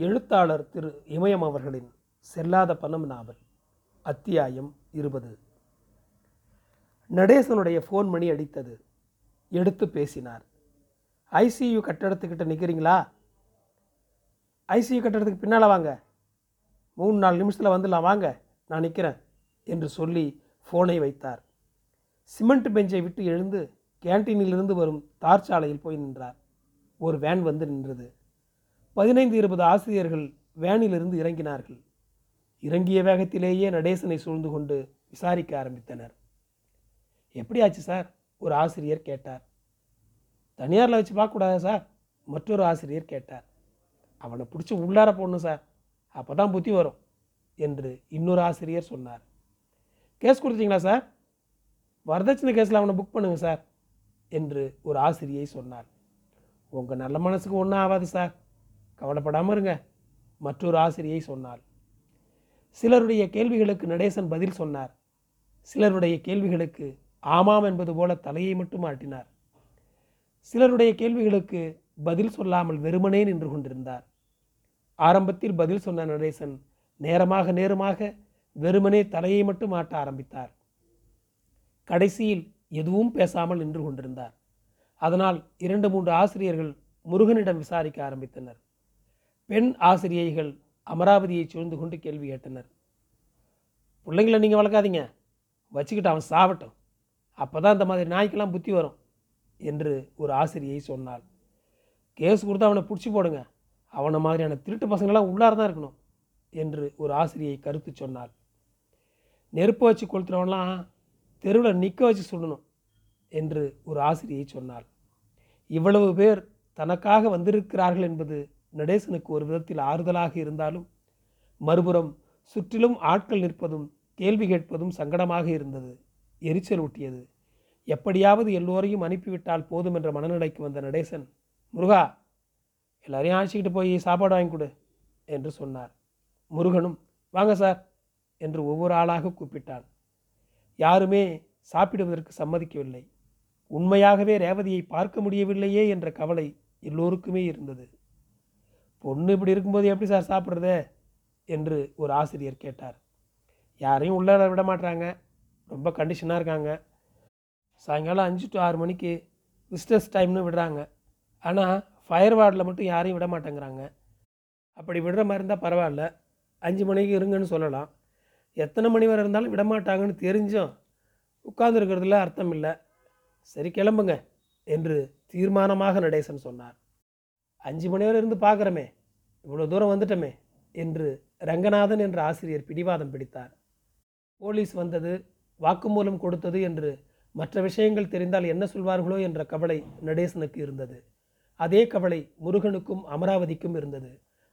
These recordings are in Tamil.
எழுத்தாளர் திரு இமயம் அவர்களின் செல்லாத பணம் நாவல் அத்தியாயம் இருபது. நடேசனுடைய ஃபோன் மணி அடித்தது. எடுத்து பேசினார். ஐசியு கட்டடத்துக்கிட்ட நிற்கிறீங்களா ஐசியு கட்டடத்துக்கு பின்னால் வாங்க. மூணு நாலு நிமிஷத்தில் வந்துடலாம். வாங்க நான் நிற்கிறேன் என்று சொல்லி ஃபோனை வைத்தார். சிமெண்ட் பெஞ்சை விட்டு எழுந்து கேன்டீனிலிருந்து வரும் தார் சாலையில் போய் நின்றார். ஒரு வேன் வந்து நின்றது. பதினைந்து இருபது ஆசிரியர்கள் வேனிலிருந்து இறங்கினார்கள். இறங்கிய வேகத்திலேயே நடேசனை சூழ்ந்து கொண்டு விசாரிக்க ஆரம்பித்தனர். எப்படி ஆச்சு சார்? ஒரு ஆசிரியர் கேட்டார். தனியாரில் வச்சு பார்க்கக்கூடாதா சார்? மற்றொரு ஆசிரியர் கேட்டார். அவனை பிடிச்சி உள்ளார போடணும் சார். அப்போ தான் புத்தி வரும் என்று இன்னொரு ஆசிரியர் சொன்னார். கேஸ் கொடுத்தீங்களா சார்? வரதட்சணை கேஸில் அவனை புக் பண்ணுங்க சார் என்று ஒரு ஆசிரியை சொன்னார். உங்கள் நல்ல மனசுக்கு ஒன்றும் ஆகாது சார். கவலைப்படாமல் இருங்க. மற்றொரு ஆசிரியை சொன்னார் சிலருடைய கேள்விகளுக்கு நடேசன் பதில் சொன்னார். சிலருடைய கேள்விகளுக்கு ஆமாம் என்பது போல தலையை மட்டும் ஆட்டினார். சிலருடைய கேள்விகளுக்கு பதில் சொல்லாமல் வெறுமனே நின்று கொண்டிருந்தார். ஆரம்பத்தில் பதில் சொன்ன நடேசன் நேரமாக நேரமாக வெறுமனே தலையை மட்டும் ஆட்ட ஆரம்பித்தார். கடைசியில் எதுவும் பேசாமல் நின்று கொண்டிருந்தார். அதனால் இரண்டு மூன்று ஆசிரியர்கள் முருகனிடம் விசாரிக்க ஆரம்பித்தனர். பெண் ஆசிரியைகள் அமராவதியை சூழ்ந்து கொண்டு கேள்வி கேட்டனர். பிள்ளைங்களை நீங்கள் வளர்க்காதீங்க. வச்சுக்கிட்டு அவன் சாவட்டும். அப்போ தான் இந்த மாதிரி நாய்க்கெல்லாம் புத்தி வரும் என்று ஒரு ஆசிரியை சொன்னாள். கேஸ் கொடுத்து அவனை பிடிச்சி போடுங்க. அவனை மாதிரியான திருட்டு பசங்களாம் உள்ளார தான் இருக்கணும் என்று ஒரு ஆசிரியை கருத்து சொன்னாள். நெருப்பு வச்சு கொளுத்துறவன்லாம் தெருவில் நிற்க வச்சு சுடணும் என்று ஒரு ஆசிரியை சொன்னாள். இவ்வளவு பேர் தனக்காக வந்திருக்கிறார்கள் என்பது நடேசனுக்கு ஒரு விதத்தில் ஆறுதலாக இருந்தாலும் மறுபுறம் சுற்றிலும் ஆட்கள் நிற்பதும் கேள்வி கேட்பதும் சங்கடமாக இருந்தது. எரிச்சல் ஊட்டியது. எப்படியாவது எல்லோரையும் அனுப்பிவிட்டால் போதும் என்ற மனநிலைக்கு வந்த நடேசன் முருகா எல்லாரையும் அழைச்சிக்கிட்டு போய் சாப்பாடு வாங்கி கொடு என்று சொன்னார். முருகனும் வாங்க சார் என்று ஒவ்வொரு ஆளாக கூப்பிட்டான். யாருமே சாப்பிடுவதற்கு சம்மதிக்கவில்லை. உண்மையாகவே ரேவதியை பார்க்க முடியவில்லையே என்ற கவலை எல்லோருக்குமே இருந்தது. பொண்ணு இப்படி இருக்கும்போது எப்படி சார் சாப்பிட்றது? என்று ஒரு ஆசிரியர் கேட்டார். யாரையும் உள்ளே விட மாட்டாங்க ரொம்ப கண்டிஷனாக இருக்காங்க. சாயங்காலம் அஞ்சு டு ஆறு மணிக்கு விசிட்டர்ஸ் டைம்னு விடுறாங்க. ஆனால் ஃபயர் வார்டில் மட்டும் யாரையும் விட மாட்டேங்கிறாங்க. அப்படி விடுற மாதிரி இருந்தால் பரவாயில்ல. அஞ்சு மணிக்கு இருங்கன்னு சொல்லலாம். எத்தனை மணி வரை இருந்தாலும் விட மாட்டாங்கன்னு தெரிஞ்சும் உட்கார்ந்துருக்கிறதுல அர்த்தம் இல்லை. சரி கிளம்புங்க என்று தீர்மானமாக நடேசன் சொன்னார். அஞ்சு மணி வரை இருந்து பார்க்குறமே இவ்வளோ தூரம் வந்துட்டோமே என்று ரங்கநாதன் என்ற ஆசிரியர் பிடிவாதம் பிடித்தார். போலீஸ் வந்தது வாக்குமூலம் கொடுத்தது என்று மற்ற விஷயங்கள் தெரிந்தால் என்ன சொல்வார்களோ என்ற கவலை நடேசனுக்கு இருந்தது. அதே கவலை முருகனுக்கும் அமராவதிக்கும் இருந்தது.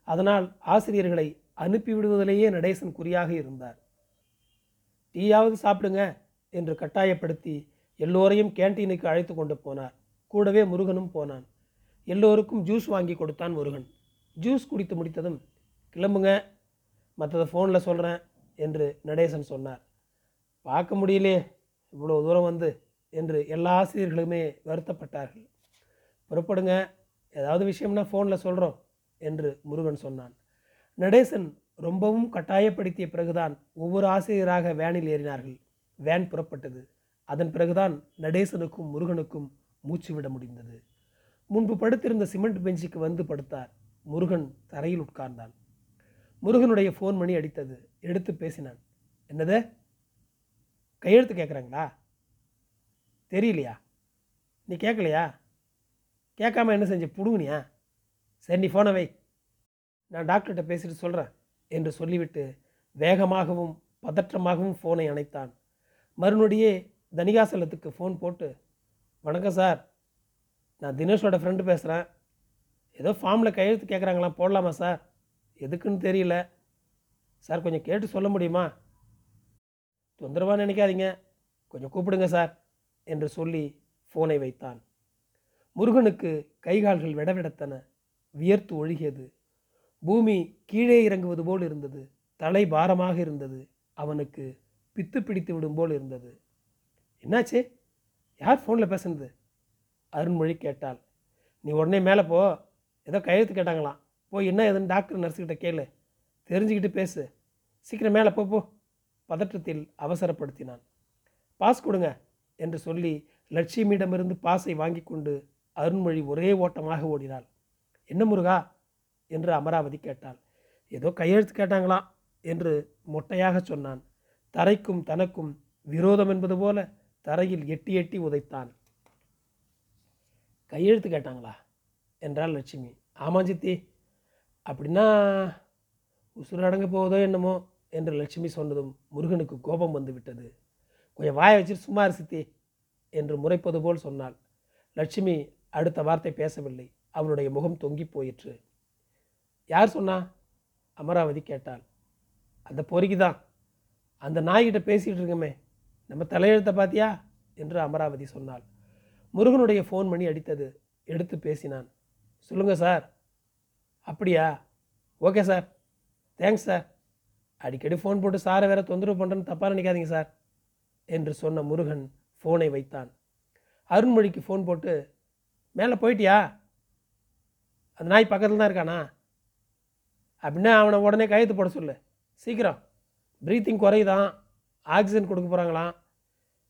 அதனால் ஆசிரியர்களை அனுப்பிவிடுவதிலேயே நடேசன் குறியாக இருந்தார். டீயாவது சாப்பிடுங்க என்று கட்டாயப்படுத்தி எல்லோரையும் கேன்டீனுக்கு அழைத்து கொண்டு போனார். கூடவே முருகனும் போனான். எல்லோருக்கும் ஜூஸ் வாங்கி கொடுத்தான் முருகன். ஜூஸ் குடித்து முடித்ததும் கிளம்புங்க மற்றதை ஃபோனில் சொல்கிறேன் என்று நடேசன் சொன்னார். பார்க்க முடியலையே இவ்வளோ தூரம் வந்து என்று எல்லா ஆசிரியர்களுமே வருத்தப்பட்டார்கள். புறப்படுங்க ஏதாவது விஷயம்னா ஃபோனில் சொல்கிறோம் என்று முருகன் சொன்னான். நடேசன் ரொம்பவும் கட்டாயப்படுத்திய பிறகுதான் ஒவ்வொரு ஆசிரியராக வேனில் ஏறினார்கள். வேன் புறப்பட்டது. அதன் பிறகுதான் நடேசனுக்கும் முருகனுக்கும் மூச்சு விட முடிந்தது. முன்பு படுத்திருந்த சிமெண்ட் பெஞ்சுக்கு வந்து படுத்தார். முருகன் தரையில் உட்கார்ந்தான். முருகனுடைய ஃபோன் மணி அடித்தது. எடுத்து பேசினான். என்னது? கையெழுத்து கேட்குறாங்களா? தெரியலையா? நீ கேட்கலையா? கேட்காம என்ன செஞ்ச? புடுங்கினியா? சரி நீ ஃபோனை வை. நான் டாக்டர்கிட்ட பேசிட்டு சொல்கிறேன் என்று சொல்லிவிட்டு வேகமாகவும் பதற்றமாகவும் ஃபோனை அணைத்தான். மறுநொடியே தனிகாசலத்துக்கு ஃபோன் போட்டு வணக்கம் சார் நான் தினேஷோட ஃப்ரெண்டு பேசுகிறேன் ஏதோ ஃபார்மில் கையெழுத்து கேட்குறாங்களாம் போடலாமா சார் எதுக்குன்னு தெரியல. சார் கொஞ்சம் கேட்டு சொல்ல முடியுமா? தொந்தரவாக நினைக்காதீங்க. கொஞ்சம் கூப்பிடுங்க சார் என்று சொல்லி ஃபோனை வைத்தான். முருகனுக்கு கைகால்கள் விடவிடத்தன. வியர்த்து ஒழுகியது. பூமி கீழே இறங்குவது போல் இருந்தது. தலை பாரமாக இருந்தது. அவனுக்கு பித்து பிடித்து விடும் போல் இருந்தது. என்னாச்சு? யார் ஃபோனில் பேசுனது? அருண்மொழி கேட்டாள். நீ உடனே மேலே போ. ஏதோ கையெழுத்து கேட்டாங்களாம். போய் என்ன ஏதுன்னு டாக்டர் நர்ஸுக்கிட்ட கேளு. தெரிஞ்சுக்கிட்டு பேசு. சீக்கிரம் மேலே போ போ. பதற்றத்தில் அவசரப்படுத்தினான். பாஸ் கொடுங்க என்று சொல்லி லட்சுமியிடமிருந்து பாஸை வாங்கி கொண்டு அருண்மொழி ஒரே ஓட்டமாக ஓடினாள். என்ன முருகா? என்று அமராவதி கேட்டாள். ஏதோ கையெழுத்து கேட்டாங்களாம் என்று மொட்டையாக சொன்னான். தரைக்கும் தனக்கும் விரோதம் என்பது போல தரையில் எட்டி எட்டி உதைத்தான். கையெழுத்து கேட்டாங்களா? என்றாள் லட்சுமி. ஆமாம் சித்தி. அப்படின்னா உசுரடங்க போவதோ என்னமோ என்று லட்சுமி சொன்னதும் முருகனுக்கு கோபம் வந்து விட்டது. கொஞ்சம் வாயை வச்சுட்டு சும்மா சித்தி என்று முறைப்பது போல் சொன்னாள். லட்சுமி அடுத்த வார்த்தை பேசவில்லை. அவளுடைய முகம் தொங்கி போயிற்று. யார் சொன்னா? அமராவதி கேட்டாள். அந்த பொறுக்கி தான். அந்த நாய்கிட்ட பேசிகிட்டு இருக்கமே. நம்ம தலையெழுத்தை பார்த்தியா என்று அமராவதி சொன்னாள். முருகனுடைய ஃபோன் மணி அடித்தது. எடுத்து பேசினான். சொல்லுங்கள் சார். அப்படியா? Okay sir. Thanks sir. அடிக்கடி ஃபோன் போட்டு சாரை வேற தொந்தரவு பண்ணுறேன்னு தப்பாக நினைக்காதீங்க சார். என்று சொன்ன முருகன் ஃபோனை வைத்தான். அருண்மொழிக்கு ஃபோன் போட்டு மேலே போயிட்டியா? அந்த நாய் பக்கத்தில் தான் இருக்கானா? அப்படின்னா அவனை உடனே கையெழுத்து போட சொல்லு. சீக்கிரம். ப்ரீத்திங் குறையுதான். ஆக்சிஜன் கொடுக்க போகிறாங்களாம்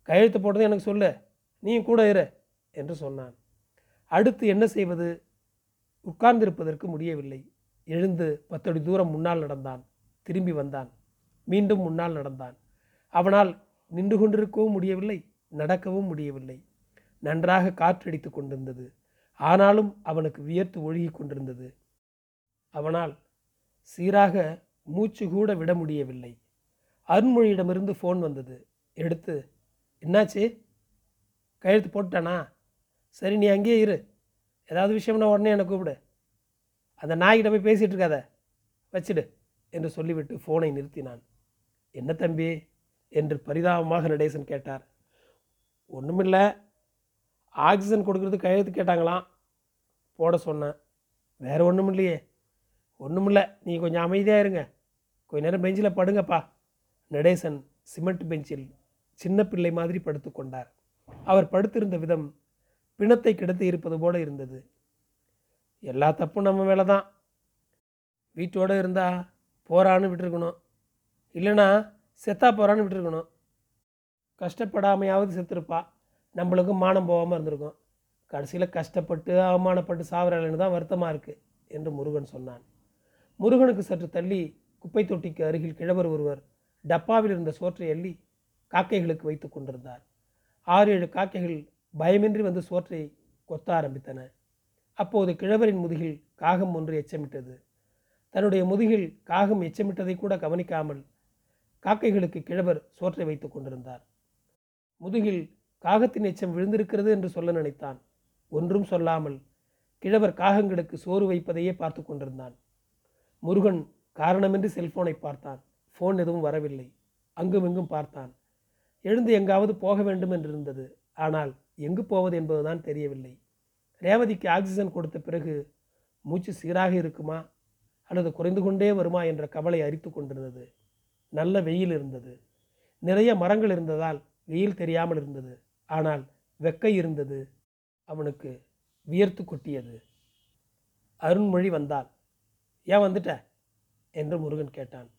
கையெழுத்து போட்டது எனக்கு சொல்லு. நீயும் கூட இரு. என்று சொன்னான். அடுத்து என்ன செய்வது? உட்கார்ந்திருப்பதற்கு முடியவில்லை. எழுந்து பத்தடி தூரம் முன்னால் நடந்தான். திரும்பி வந்தான். மீண்டும் முன்னால் நடந்தான். அவனால் நின்று கொண்டிருக்கவும் முடியவில்லை நடக்கவும் முடியவில்லை. நன்றாக காற்றடித்து கொண்டிருந்தது. ஆனாலும் அவனுக்கு வியர்த்து ஒழுகி கொண்டிருந்தது. அவனால் சீராக மூச்சு கூட விட முடியவில்லை. அருண்மொழியிடமிருந்து ஃபோன் வந்தது. எடுத்து என்னாச்சு? கையெழுத்து போட்டானா சரி நீ அங்கேயே இரு. ஏதாவது விஷயம்னா உடனே என்னை கூப்பிடு. அந்த நாய்கிட்ட போய் பேசிகிட்டு இருக்காத. வச்சிடு என்று சொல்லிவிட்டு ஃபோனை நிறுத்தினான். என்ன தம்பி? என்று பரிதாபமாக நடேசன் கேட்டார். ஒன்றுமில்லை ஆக்சிஜன் கொடுக்கறது கையெழுத்து கேட்டாங்களாம். போட சொன்னேன். வேறு ஒன்றும் இல்லையே. ஒன்றுமில்ல நீ கொஞ்சம் அமைதியாக இருங்க. கொஞ்ச நேரம் பெஞ்சில் படுங்கப்பா. நடேசன் சிமெண்ட் பெஞ்சில் சின்ன பிள்ளை மாதிரி படுத்து கொண்டார். அவர் படுத்திருந்த விதம் பிணத்தை கிடத்தி இருப்பது போல இருந்தது. எல்லா தப்பும் நம்ம மேலே தான் வீட்டோடு இருந்தால் போகிறான்னு விட்டுருக்கணும். இல்லைன்னா செத்தா போகிறான்னு விட்டுருக்கணும். கஷ்டப்படாமையாவது செத்துருப்பா. நம்மளுக்கும் மானம் போகாமல் இருந்திருக்கும். கடைசியில் கஷ்டப்பட்டு அவமானப்பட்டு சாவரலன்னு தான் வருத்தமாக இருக்குது என்று முருகன் சொன்னான். முருகனுக்கு சற்று தள்ளி குப்பை தொட்டிக்கு அருகில் கிழவர் ஒருவர் டப்பாவில் இருந்த சோற்றை அள்ளி காக்கைகளுக்கு வைத்து கொண்டிருந்தார். ஆறு ஏழு காக்கைகள் பயமின்றி வந்து சோற்றை கொத்த ஆரம்பித்தன. அப்போது கிழவரின் முதுகில் காகம் ஒன்று எச்சமிட்டது. தன்னுடைய முதுகில் காகம் எச்சமிட்டதை கூட கவனிக்காமல் காக்கைகளுக்கு கிழவர் சோற்றை வைத்து கொண்டிருந்தார். முதுகில் காகத்தின் எச்சம் விழுந்திருக்கிறது என்று சொல்ல நினைத்தான். ஒன்றும் சொல்லாமல் கிழவர் காகங்களுக்கு சோறு வைப்பதையே பார்த்து கொண்டிருந்தான். முருகன் காரணமின்றி செல்போனை பார்த்தான். ஃபோன் எதுவும் வரவில்லை. அங்குமிங்கும் பார்த்தான். எழுந்து எங்காவது போக வேண்டும் என்றிருந்தது. ஆனால் எங்கு போவது என்பதுதான் தெரியவில்லை. ரேவதிக்கு ஆக்சிஜன் கொடுத்த பிறகு மூச்சு சீராக இருக்குமா? அல்லது குறைந்து கொண்டே வருமா என்ற கவலை அரித்து கொண்டிருந்தது. நல்ல வெயில் இருந்தது. நிறைய மரங்கள் இருந்ததால் வெயில் தெரியாமல் இருந்தது. ஆனால் வெக்கை இருந்தது. அவனுக்கு வியர்த்து கொட்டியது. அருண்மொழி வந்தாள். ஏன் வந்துட்ட? என்று முருகன் கேட்டான்.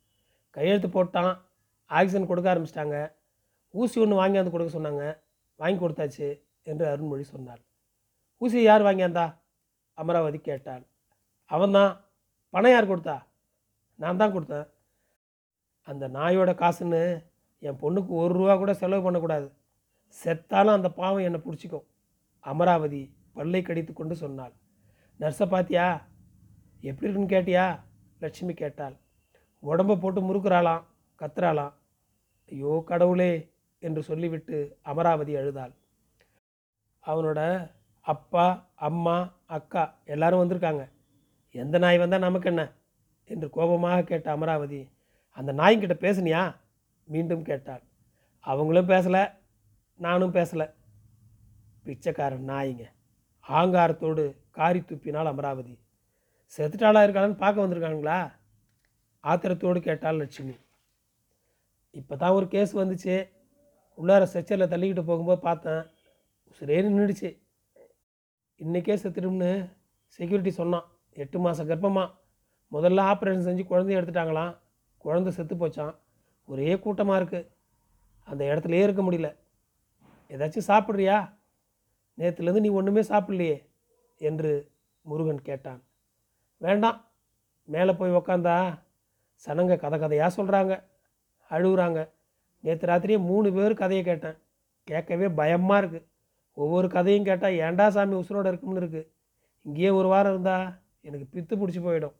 கையெழுத்து போட்டான். ஆக்சிஜன் கொடுக்க ஆரம்பிச்சிட்டாங்க. ஊசி ஒன்று வாங்கியாந்து கொடுக்க சொன்னாங்க. வாங்கி கொடுத்தாச்சு. என்று அருண்மொழி சொன்னாள். ஊசி யார் வாங்கியாந்தா? அமராவதி கேட்டாள். அவன்தான் பணம் யார் கொடுத்தா? நான் தான் கொடுத்தேன். அந்த நாயோட காசுன்னு என் பொண்ணுக்கு ஒரு ரூபா கூட செலவு பண்ணக்கூடாது. செத்தாலும் அந்த பாவம் என்னை பிடிச்சிக்கும். அமராவதி பல்லை கடித்து கொண்டு சொன்னாள். நர்ஸை பாத்தியா? எப்படி இருக்குன்னு கேட்டியா? லட்சுமி கேட்டாள். உடம்ப போட்டு முறுக்குறாளாம் கத்துறாளாம். ஐயோ கடவுளே என்று சொல்லிவிட்டு அமராவதி அழுதாள். அவனோட அப்பா அம்மா அக்கா எல்லாரும் வந்திருக்காங்க. எந்த நாய் வந்தால் நமக்கு என்ன? என்று கோபமாக கேட்ட அமராவதி அந்த நாய்கிட்ட பேசுனியா? மீண்டும் கேட்டாள். அவங்களும் பேசலை நானும் பேசலை. பிச்சைக்காரன் நாய்ங்க. ஆங்காரத்தோடு காரி துப்பினாள் அமராவதி. செத்துட்டாளா இருக்காளான்னு பார்க்க வந்திருக்காங்களா? ஆத்திரத்தோடு கேட்டாள் லட்சுமி. இப்போ தான் ஒரு கேஸ் வந்துச்சு. உள்ளார செச்சரில் தள்ளிக்கிட்டு போகும்போது பார்த்தேன். சரியே நின்றுடுச்சு இன்றைக்கே செத்துடும்னு செக்யூரிட்டி சொன்னான். எட்டு மாத கர்ப்பமாக முதல்ல ஆப்ரேஷன் செஞ்சு குழந்தைய எடுத்துட்டாங்களாம். குழந்தை செத்து போச்சான் ஒரே கூட்டமாக இருக்குது அந்த இடத்துலயே இருக்க முடியல. ஏதாச்சும் சாப்பிட்றியா? நேற்றுலேருந்து நீ ஒன்றுமே சாப்பிட்லையே என்று முருகன் கேட்டான். வேண்டாம். மேலே போய் உக்காந்தா சனங்க கதை கதையாக சொல்கிறாங்க அழுகுறாங்க. நேற்று ராத்திரியே மூணு பேர் கதையை கேட்டேன். கேட்கவே பயமாக இருக்குது ஒவ்வொரு கதையும் கேட்டால் ஏன்டா சாமி உசுரோடு இருக்கும்னு இருக்குது இங்கேயே ஒரு வாரம் இருந்தா எனக்கு பித்து பிடிச்சி போயிடும்.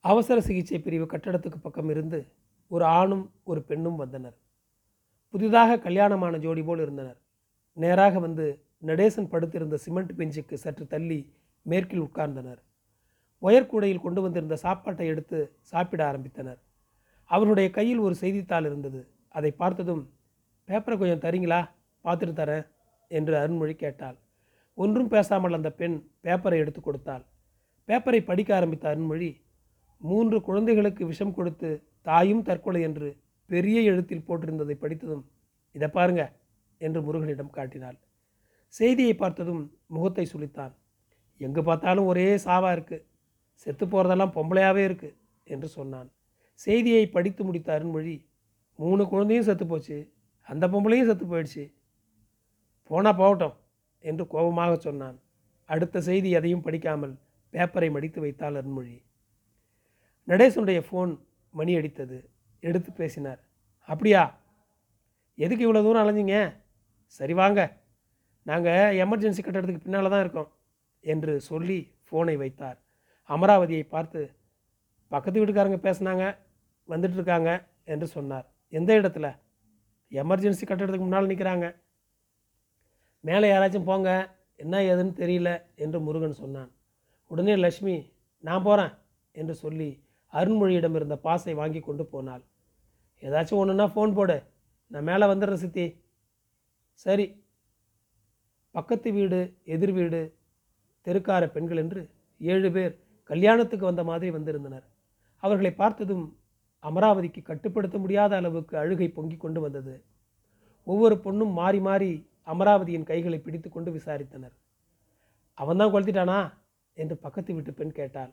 அவசர சிகிச்சை பிரிவு கட்டடத்துக்கு பக்கம் இருந்து ஒரு ஆணும் ஒரு பெண்ணும் வந்தனர். புதிதாக கல்யாணமான ஜோடி போல் இருந்தனர். நேராக வந்து நடேசன் படுத்திருந்த சிமெண்ட் பெஞ்சுக்கு சற்று தள்ளி மேற்கில் உட்கார்ந்தனர். ஒயர்கூடையில் கொண்டு வந்திருந்த சாப்பாட்டை எடுத்து சாப்பிட ஆரம்பித்தனர். அவருடைய கையில் ஒரு செய்தித்தாள் இருந்தது. அதை பார்த்ததும் பேப்பரை கொஞ்சம் தரீங்களா? பார்த்துட்டு தரேன் என்று அருண்மொழி கேட்டாள். ஒன்றும் பேசாமல் அந்த பெண் பேப்பரை எடுத்து கொடுத்தாள். பேப்பரை படிக்க ஆரம்பித்த அருண்மொழி மூன்று குழந்தைகளுக்கு விஷம் கொடுத்து தாயும் தற்கொலை என்று பெரிய எழுத்தில் போட்டிருந்ததை படித்ததும் இதை பாருங்க என்று முருகனிடம் காட்டினாள். செய்தியை பார்த்ததும் முகத்தை சுளித்தான் எங்கே பார்த்தாலும் ஒரே சாவா இருக்கு. செத்து போகிறதெல்லாம் பொம்பளையாவே இருக்கு என்று சொன்னான். செய்தியை படித்து முடித்த அருண்மொழி மூணு குழந்தையும் செத்து போச்சு. அந்த பொம்பளையும் செத்து போயிடுச்சு. போனால் போகட்டும் என்று கோபமாக சொன்னான். அடுத்த செய்தி எதையும் படிக்காமல் பேப்பரை மடித்து வைத்தாள் அருண்மொழி. நடேசனுடைய ஃபோன் மணி அடித்தது. எடுத்து பேசினார். அப்படியா? எதுக்கு இவ்வளோ தூரம் அலைஞ்சிங்க? சரி வாங்க. நாங்கள் எமர்ஜென்சி கட்டடத்துக்கு பின்னால் தான் இருக்கோம் என்று சொல்லி ஃபோனை வைத்தார். அமராவதியை பார்த்து பக்கத்து வீட்டுக்காரங்க பேசுனாங்க வந்துட்டுருக்காங்க என்று சொன்னார். எந்த இடத்துல? எமர்ஜென்சி கட்டடத்துக்கு முன்னால் நிற்கிறாங்க மேலே யாராச்சும் போங்க. என்ன ஏதுன்னு தெரியல என்று முருகன் சொன்னான். உடனே லக்ஷ்மி நான் போகிறேன் என்று சொல்லி அருண்மொழியிடம் இருந்த பாசை வாங்கி கொண்டு போனாள். ஏதாச்சும் ஒன்றுனா ஃபோன் போடு. நான் மேலே வந்துடுறேன் சித்தி. சரி. பக்கத்து வீடு எதிர் வீடு தெருக்கார பெண்கள் என்று ஏழு பேர் கல்யாணத்துக்கு வந்த மாதிரி வந்திருந்தனர். அவர்களை பார்த்ததும் அமராவதிக்கு கட்டுப்படுத்த முடியாத அளவுக்கு அழுகை பொங்கி கொண்டு வந்தது. ஒவ்வொரு பொண்ணும் மாறி மாறி அமராவதியின் கைகளை பிடித்து கொண்டு விசாரித்தனர். அவன்தான் கொளுத்திட்டானா? என்று பக்கத்து வீட்டு பெண் கேட்டாள்.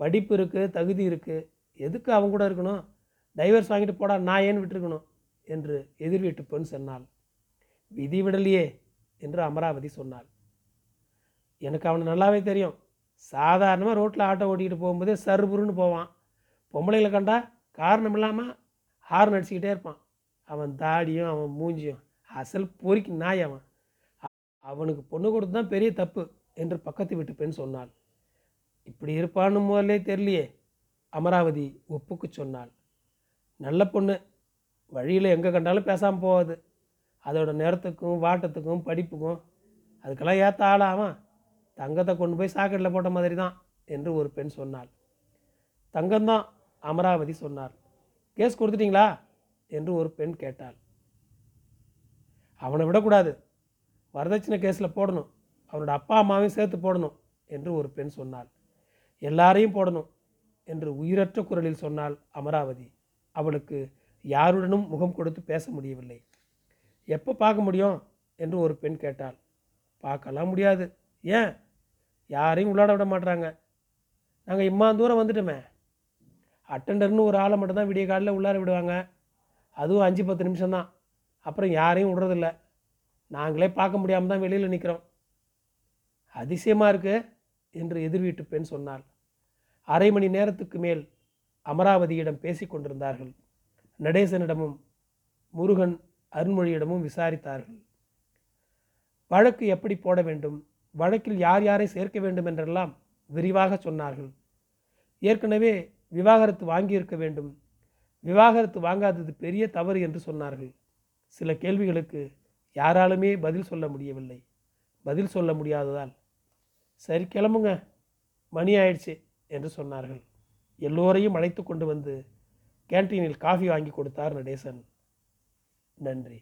படிப்பு இருக்குது தகுதி இருக்குது எதுக்கு அவன் கூட இருக்கணும்? டைவர்ஸ் வாங்கிட்டு போடா நான் ஏன் விட்டுருக்கணும்? என்று எதிர் வீட்டு பெண் சொன்னாள். விதி விடலையே என்று அமராவதி சொன்னாள். எனக்கு அவனை நல்லாவே தெரியும். சாதாரணமாக ரோட்டில் ஆட்டோ ஓட்டிக்கிட்டு போகும்போதே சருபுருன்னு போவான். பொம்பளைகளை கண்டா காரணம் இல்லாமல் ஹார்ன் அடிச்சுக்கிட்டே இருப்பான். அவன் தாடியும் அவன் மூஞ்சியும் அசல் பொறிக்கு நாய் அவன். அவனுக்கு பொண்ணு கொடுத்து தான் பெரிய தப்பு என்று பக்கத்து வீட்டு பெண் சொன்னாள். இப்படி இருப்பான்னு முதல்லே தெரியலையே அமராவதி ஒப்புக்கு சொன்னாள். நல்ல பொண்ணு வழியில் எங்கே கண்டாலும் பேசாமல் போகாது. அதோட நேரத்துக்கும் வாட்டத்துக்கும் படிப்புக்கும் அதுக்கெல்லாம் ஏற்ற ஆளாவான் தங்கத்தை கொண்டு போய் சாக்கெட்டில் போட்ட மாதிரி தான் என்று ஒரு பெண் சொன்னாள். தங்கம்தான் அமராவதி சொன்னார் கேஸ் கொடுத்துட்டீங்களா? என்று ஒரு பெண் கேட்டாள். அவனை விடக்கூடாது. வரதட்சணை கேஸில் போடணும். அவனோட அப்பா அம்மாவையும் சேர்த்து போடணும் என்று ஒரு பெண் சொன்னாள். எல்லாரையும் போடணும் என்று உயிரற்ற குரலில் சொன்னாள் அமராவதி. அவளுக்கு யாருடனும் முகம் கொடுத்து பேச முடியவில்லை. எப்போ பார்க்க முடியும்? என்று ஒரு பெண் கேட்டாள். பார்க்கலாம் முடியாது. ஏன்? யாரையும் உள்ளாட விட மாட்றாங்க. நாங்கள் இம்மா தூரம் வந்துட்டோமே. அட்டண்டர்னு ஒரு ஆளை மட்டும்தான் விடிய காலையில் உள்ளார விடுவாங்க. அதுவும் அஞ்சு பத்து நிமிஷம்தான். அப்புறம் யாரையும் விடுறதில்ல. நாங்களே பார்க்க முடியாமல் தான் வெளியில் நிற்கிறோம் அதிசயமாக இருக்கு என்று எதிர் வீட்டு பெண் சொன்னாள். அரை மணி நேரத்துக்கு மேல் அமராவதியிடம் பேசி கொண்டிருந்தார்கள். நடேசனிடமும் முருகன் அருண்மொழியிடமும் விசாரித்தார்கள். வழக்கு எப்படி போட வேண்டும்? வழக்கில் யார் யாரை சேர்க்க வேண்டும் என்றெல்லாம் விரிவாக சொன்னார்கள். ஏற்கனவே விவாகரத்து வாங்கியிருக்க வேண்டும். விவாகரத்து வாங்காதது பெரிய தவறு என்று சொன்னார்கள். சில கேள்விகளுக்கு யாராலுமே பதில் சொல்ல முடியவில்லை. பதில் சொல்ல முடியாததால் சரி கிளம்புங்க. மணி ஆயிடுச்சு என்று சொன்னார்கள். எல்லோரையும் அழைத்து கொண்டு வந்து கேன்டீனில் காஃபி வாங்கி கொடுத்தார் நடேசன். நன்றி.